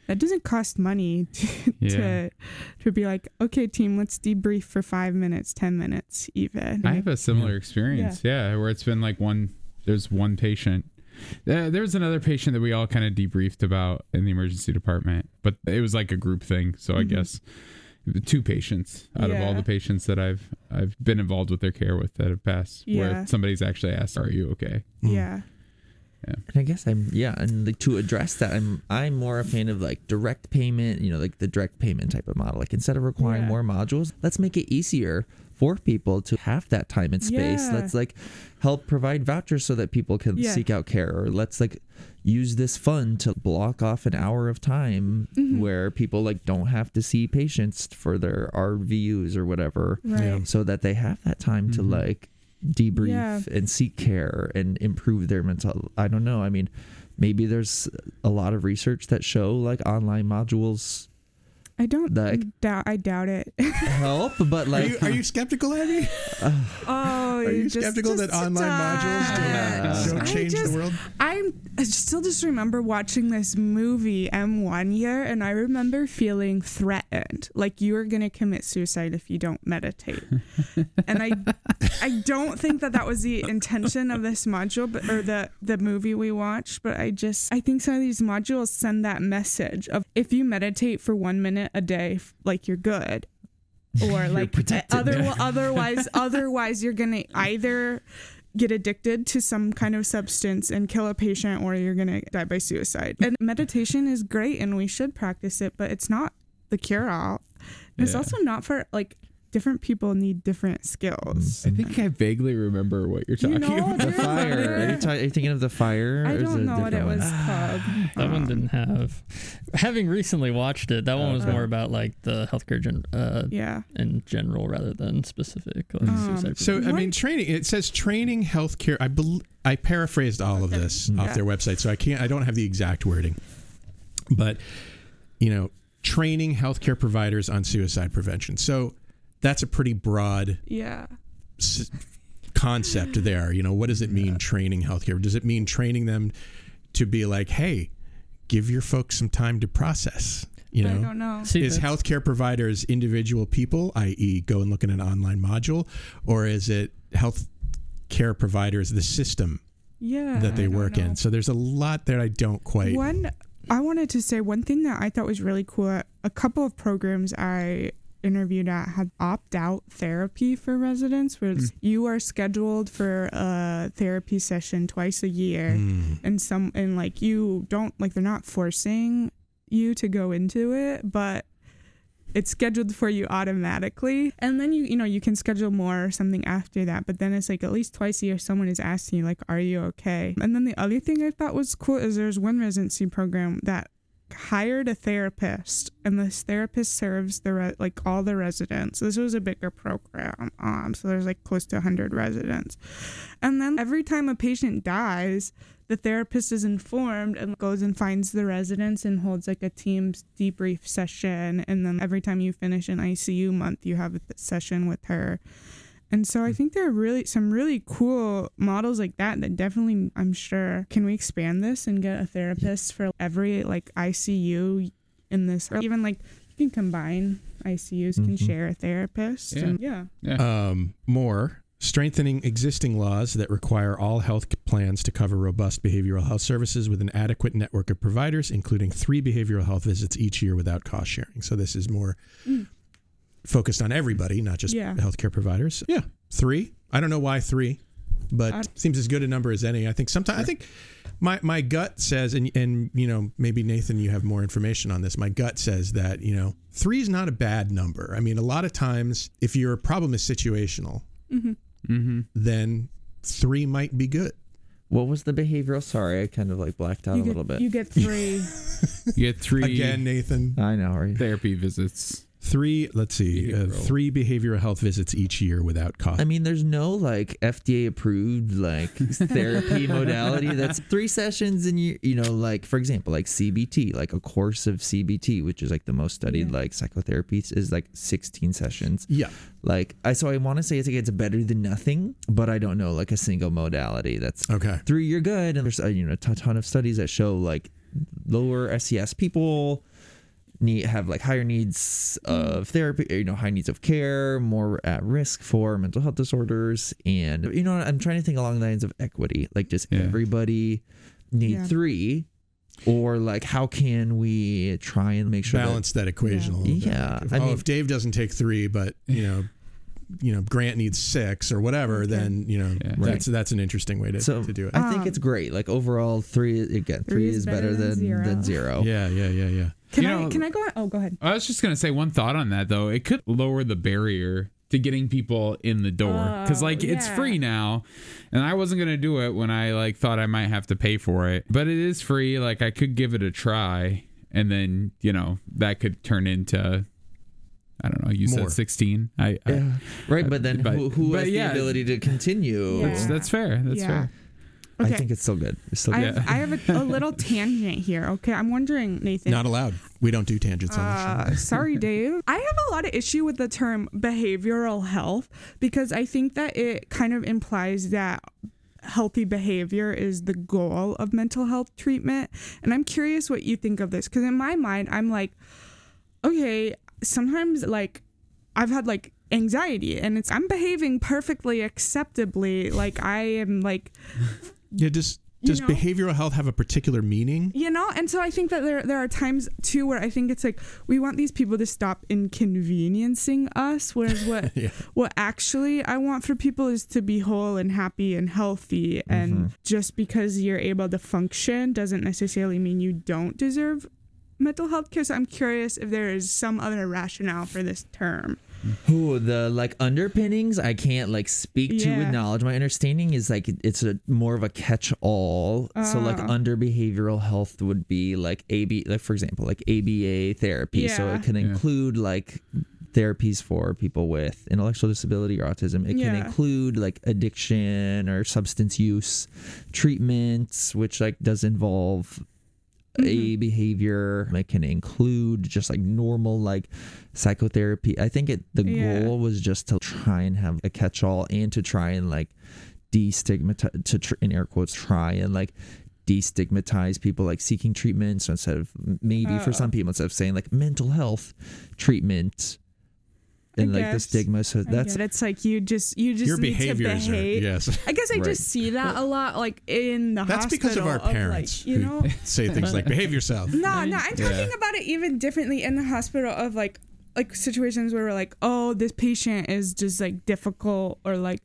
that doesn't cost money to, Yeah. to to be like, okay, team, let's debrief for five minutes, ten minutes, even. I have a similar experience, yeah. where it's been like one. There's one patient. Uh, there was another patient that we all kind of debriefed about in the emergency department, but it was like a group thing. So I Mhm. guess two patients out of all the patients that I've I've been involved with their care with that have passed, Yeah. where somebody's actually asked, "Are you okay?" yeah. And I guess I'm yeah, and like to address that, I'm I'm more a fan of like direct payment, you know, like the direct payment type of model. Like instead of requiring Yeah. more modules, let's make it easier for people to have that time and space. Yeah. Let's like help provide vouchers so that people can Yeah. seek out care, or let's like use this fund to block off an hour of time Mhm. where people like don't have to see patients for their RVUs or whatever, Right. so that they have that time to like debrief Yeah. and seek care and improve their mental i don't know i mean maybe there's a lot of research that show like online modules I don't Like- doubt. I doubt it. help but are like you, are you skeptical, Abby? oh, Are you just- skeptical that just online modules don't, Yeah. don't change just- the world? I'm I still just remember watching this movie M1 year, and I remember feeling threatened, like you are gonna commit suicide if you don't meditate. and I, I don't think that that was the intention of this module, but or the the movie we watched. But I just I think some of these modules send that message of if you meditate for one minute a day, like you're good. Or like other, otherwise otherwise you're gonna either get addicted to some kind of substance and kill a patient or you're going to die by suicide. And meditation is great and we should practice it, but it's not the cure all. It's also not for like different people need different skills. I think I vaguely remember what you're You talking know, about. The fire. Are you, ta- are you thinking of the fire? I don't know what it was one? called. That one didn't have. Having recently watched it, that one was Okay. more about like the healthcare gen, uh, Yeah. in general rather than specific. Like, Um, So I mean, training. It says training healthcare. I bel I paraphrased all of this Mm. off Yeah. their website, so I can't. I don't have the exact wording, but you know, training healthcare providers on suicide prevention. So that's a pretty broad Yeah. s- concept there. You know, what does it mean training healthcare? Does it mean training them to be like, hey, give your folks some time to process? You I know, don't know. See, is healthcare providers individual people, i.e., go and look at an online module, or is it health care providers, the system Yeah. that they work know. in? So there's a lot that I don't quite. One, I wanted to say one thing that I thought was really cool. A couple of programs I interviewed at had opt out therapy for residents, where it's- you are scheduled for a therapy session twice a year, Mm. and some and like you don't like they're not forcing you to go into it, but it's scheduled for you automatically. And then you you know you can schedule more or something after that but then it's like at least twice a year someone is asking you like are you okay? And then the other thing i thought was cool is there's one residency program that hired a therapist and this therapist serves the re- like all the residents. This was a bigger program um so there's like close to 100 residents. And then every time a patient dies the therapist is informed and goes and finds the residents and holds like a team's debrief session. And then every time you finish an ICU month you have a th- session with her and so I think there are really some really cool models like that that definitely I'm sure can we expand this and get a therapist for every like ICU in this or even like you can combine ICUs can Mhm. share a therapist Yeah. and yeah Um, more strengthening existing laws that require all health plans to cover robust behavioral health services with an adequate network of providers, including three behavioral health visits each year without cost sharing. So this is more Mm. Focused on everybody, not just Yeah. healthcare providers. Yeah, three. I don't know why three, but Uh, seems as good a number as any. I think sometimes I think my my gut says, and and you know maybe Nathan, you have more information on this. My gut says that you know three is not a bad number. I mean, a lot of times if your problem is situational, Mhm. Mm-hmm. then three might be good. What was the behavioral? Sorry, I kind of like blacked out you a get, little bit. you get three You get three Again, Nathan, I know. Right? therapy visits. Three. Let's see, uh, three behavioral health visits each year without cost. I mean, there's no like FDA approved like therapy modality. That's three sessions and you you know like for example like CBT like a course of CBT which is like the most studied Yeah. like psychotherapies is like 16 sessions. yeah, Like I so I want to say it's like it's better than nothing, but I don't know like a single modality that's okay. three you're good and there's uh, you know a ton of studies that show like lower SES people need have like higher needs of therapy you know high needs of care more at risk for mental health disorders and you know i'm trying to think along the lines of equity like does Yeah. everybody need Yeah. three or like how can we try and make sure Balance that equation a little. Yeah, Like, if, I oh, mean- if Dave doesn't take three, but you know, you know, Grant needs six or whatever, then you know Yeah. that's that's an interesting way to, so to do it. i think Um, it's great like overall three again three, is, better, than zero. than zero yeah, yeah, yeah, yeah. Can You I know- can I go oh go ahead I was just gonna say one thought on that though. It could lower the barrier to getting people in the door because Oh, like it's free now, and I wasn't gonna do it when I like thought I might have to pay for it, but it is free. Like I could give it a try, and then you know that could turn into. I don't know. You More. said sixteen. I, I yeah right but then but- who, who but has yeah. the ability to continue Yeah. that's that's fair. That's Yeah. Fair. I think it's still good. It's still I good. have, I have a, a little tangent here. Okay, I'm wondering, Nathan. Not allowed. We don't do tangents on the show. Uh, sorry, Dave. I have a lot of issue with the term behavioral health because I think that it kind of implies that healthy behavior is the goal of mental health treatment. And I'm curious what you think of this because in my mind, I'm like, okay, sometimes like I've had like anxiety and it's I'm behaving perfectly acceptably. Like I am like Yeah, does You does know? behavioral health have a particular meaning? you know and so i think that there there are times too where i think it's like we want these people to stop inconveniencing us whereas what Yeah. what actually i want for people is to be whole and happy and healthy and mm-hmm. just because you're able to function doesn't necessarily mean you don't deserve mental health care so i'm curious if there is some other rationale for this term Ooh, the like underpinnings I can't like speak to with knowledge. My understanding is like it's a more of a catch-all. so like Ah. under behavioral health would be like AB, like for example, like ABA therapy. So it can Yeah. include like therapies for people with intellectual disability or autism. It can Yeah. include like addiction or substance use treatments, which like does involve Mm-hmm. a behavior. It can include just like normal like psychotherapy. I think it the Yeah. goal was just to try and have a catch-all and to try and like destigmatize to tr- in air quotes try and like destigmatize people like seeking treatment. So instead of maybe for Oh. some people instead of saying like mental health treatment and I like the stigma. So I that's it. it's like you just you just Your need behaviors to are yes. I guess I Right. just see that a lot, like in the hospital. That's because of our parents like, you who know. say things like behave yourself. No, no, I'm Yeah. talking about it even differently in the hospital of like like situations where we're like, oh, this patient is just like difficult or like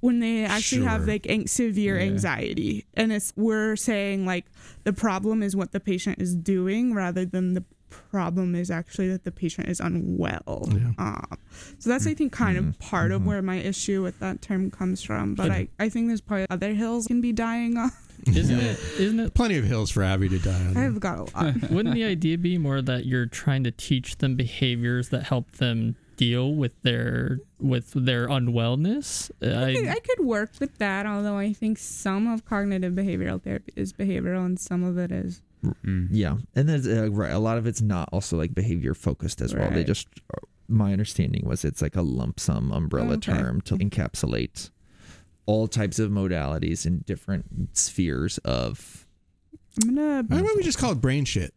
when they actually have like an- severe Yeah. anxiety and it's we're saying like the problem is what the patient is doing rather than the problem is actually that the patient is unwell Yeah. um, so that's i think kind of part of where my issue with that term comes from but I, I think there's probably other hills can be dying on Isn't it? Isn't it? Plenty of hills for Abby to die on. i've got a lot Wouldn't the idea be more that you're trying to teach them behaviors that help them deal with their with their unwellness? I could, I, I could work with that, although I think some of cognitive behavioral therapy is behavioral and some of it is. Mm. Yeah, and there's uh, right. A lot of it's not also like behavior focused as well. They just, my understanding was it's like a lump sum umbrella Okay. term to encapsulate all types of modalities in different spheres of. I'm gonna. Why don't we just call it brain shit?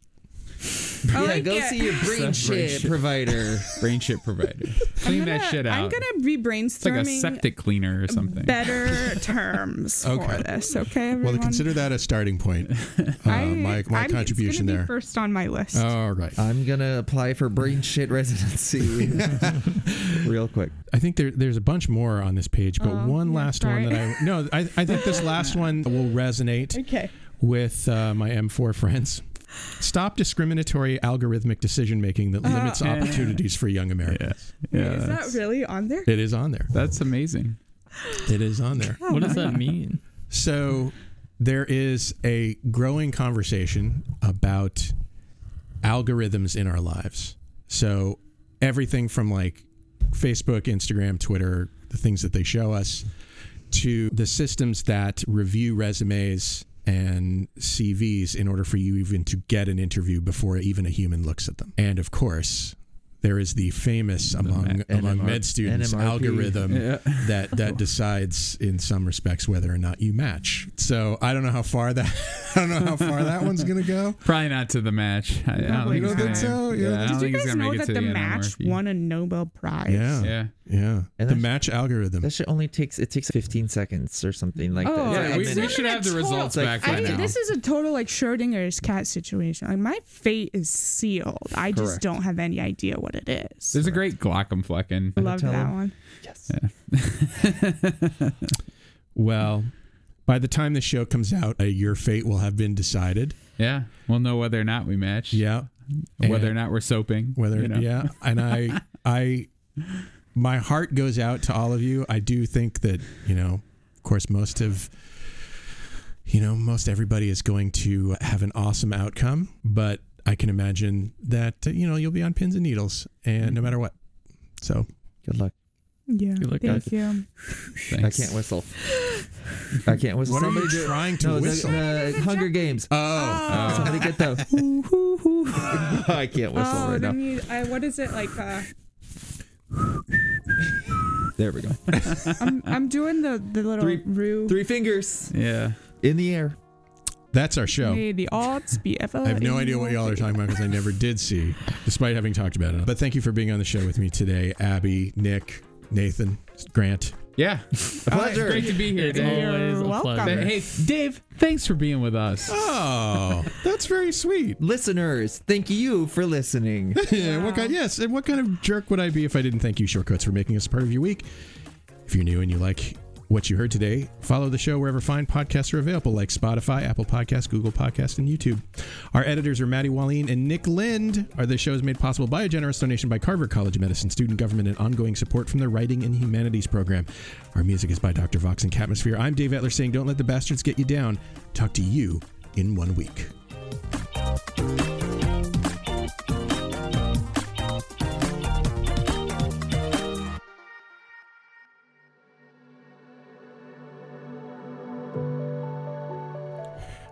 I yeah, like go it. see your brain Separate shit shit. provider. Brain shit provider. Clean I'm that gonna- shit out. I'm gonna be it's like a brainstorming septic cleaner or something. better terms Okay. for this. Okay, everyone. Well, consider that a starting point. Uh, I, my my I'm, contribution it's gonna there. Be first on my list. All right. I'm gonna apply for brain shit residency real quick. I think there, there's a bunch more on this page, but Oh, one yeah, last one that. I no, I, I think this last one will resonate okay. with uh, my M4 friends. Stop discriminatory algorithmic decision making that Uh, limits Yeah. opportunities for young Americans. Wait, Yeah, is that really on there? It is on there. That's amazing. It is on there. Oh what does that mean? So there is a growing conversation about algorithms in our lives. So everything from like Facebook, Instagram, Twitter, the things that they show us, to the systems that review resumes and CVs in order for you even to get an interview before even a human looks at them. And of course, there is the famous among ma- among NMR med students NMRP. algorithm Yeah. that that decides in some respects whether or not you match. So I don't know how far that I don't know how far that one's gonna go. Probably not to the match. I, I don't Probably think You don't gonna, think so? Yeah. Yeah, I don't Did you guys know that the the match NMRP. won a Nobel Prize? Yeah, Yeah. yeah. And the that's- match algorithm. That shit only takes it takes 15 seconds or something like Oh, that. Yeah, It's we, we should have the Total- results like back five by I, now. this is a total like Schrodinger's cat situation. Like my fate is sealed. I just Correct. don't have any idea what it is. There's a great Glaucomflecken. Love that him. one. Yes. well, by the time the show comes out, uh, your fate will have been decided. Yeah, we'll know whether or not we match. Yeah. whether or not we're soaping. whether you know? yeah, and I I my heart goes out to all of you. I do think that, you know, of course most of you know, most everybody is going to have an awesome outcome, but I can imagine that uh, you know, you'll be on pins and needles and no matter what. So, Good luck. Yeah. Good luck, Thank guys. you. I can't whistle. I can't whistle. what are Somebody you do- trying to no, whistle? The, Hunger Games. oh. Somebody get the. I can't whistle Oh, right now. then you, I, what is it like? Uh, There we go. I'm, I'm doing the the little Three- rue. Three fingers Yeah. in the air. That's our show. May the odds be ever. I have no idea what y'all are talking about because I never did see, despite having talked about it. But thank you for being on the show with me today, Abby, Nick, Nathan, Grant. Yeah. pleasure. Great to be here, It's Dave. always a welcome. pleasure. Hey, Dave, thanks for being with us. Oh, that's very sweet. Listeners, thank you for listening. Yeah, what kind? Yes, and what kind of jerk would I be if I didn't thank you, Shortcoats, for making us part of your week? If you're new and you like what you heard today, follow the show wherever fine podcasts are available, like Spotify, Apple Podcasts, Google Podcasts, and YouTube. Our editors are Maddie Wallin and Nick Lind. Our the show is made possible by a generous donation by Carver College of Medicine, student government, and ongoing support from the Writing and Humanities program. Our music is by Dr. Vox and Catmosphere. I'm Dave Etler saying, don't let the bastards get you down. Talk to you in one week.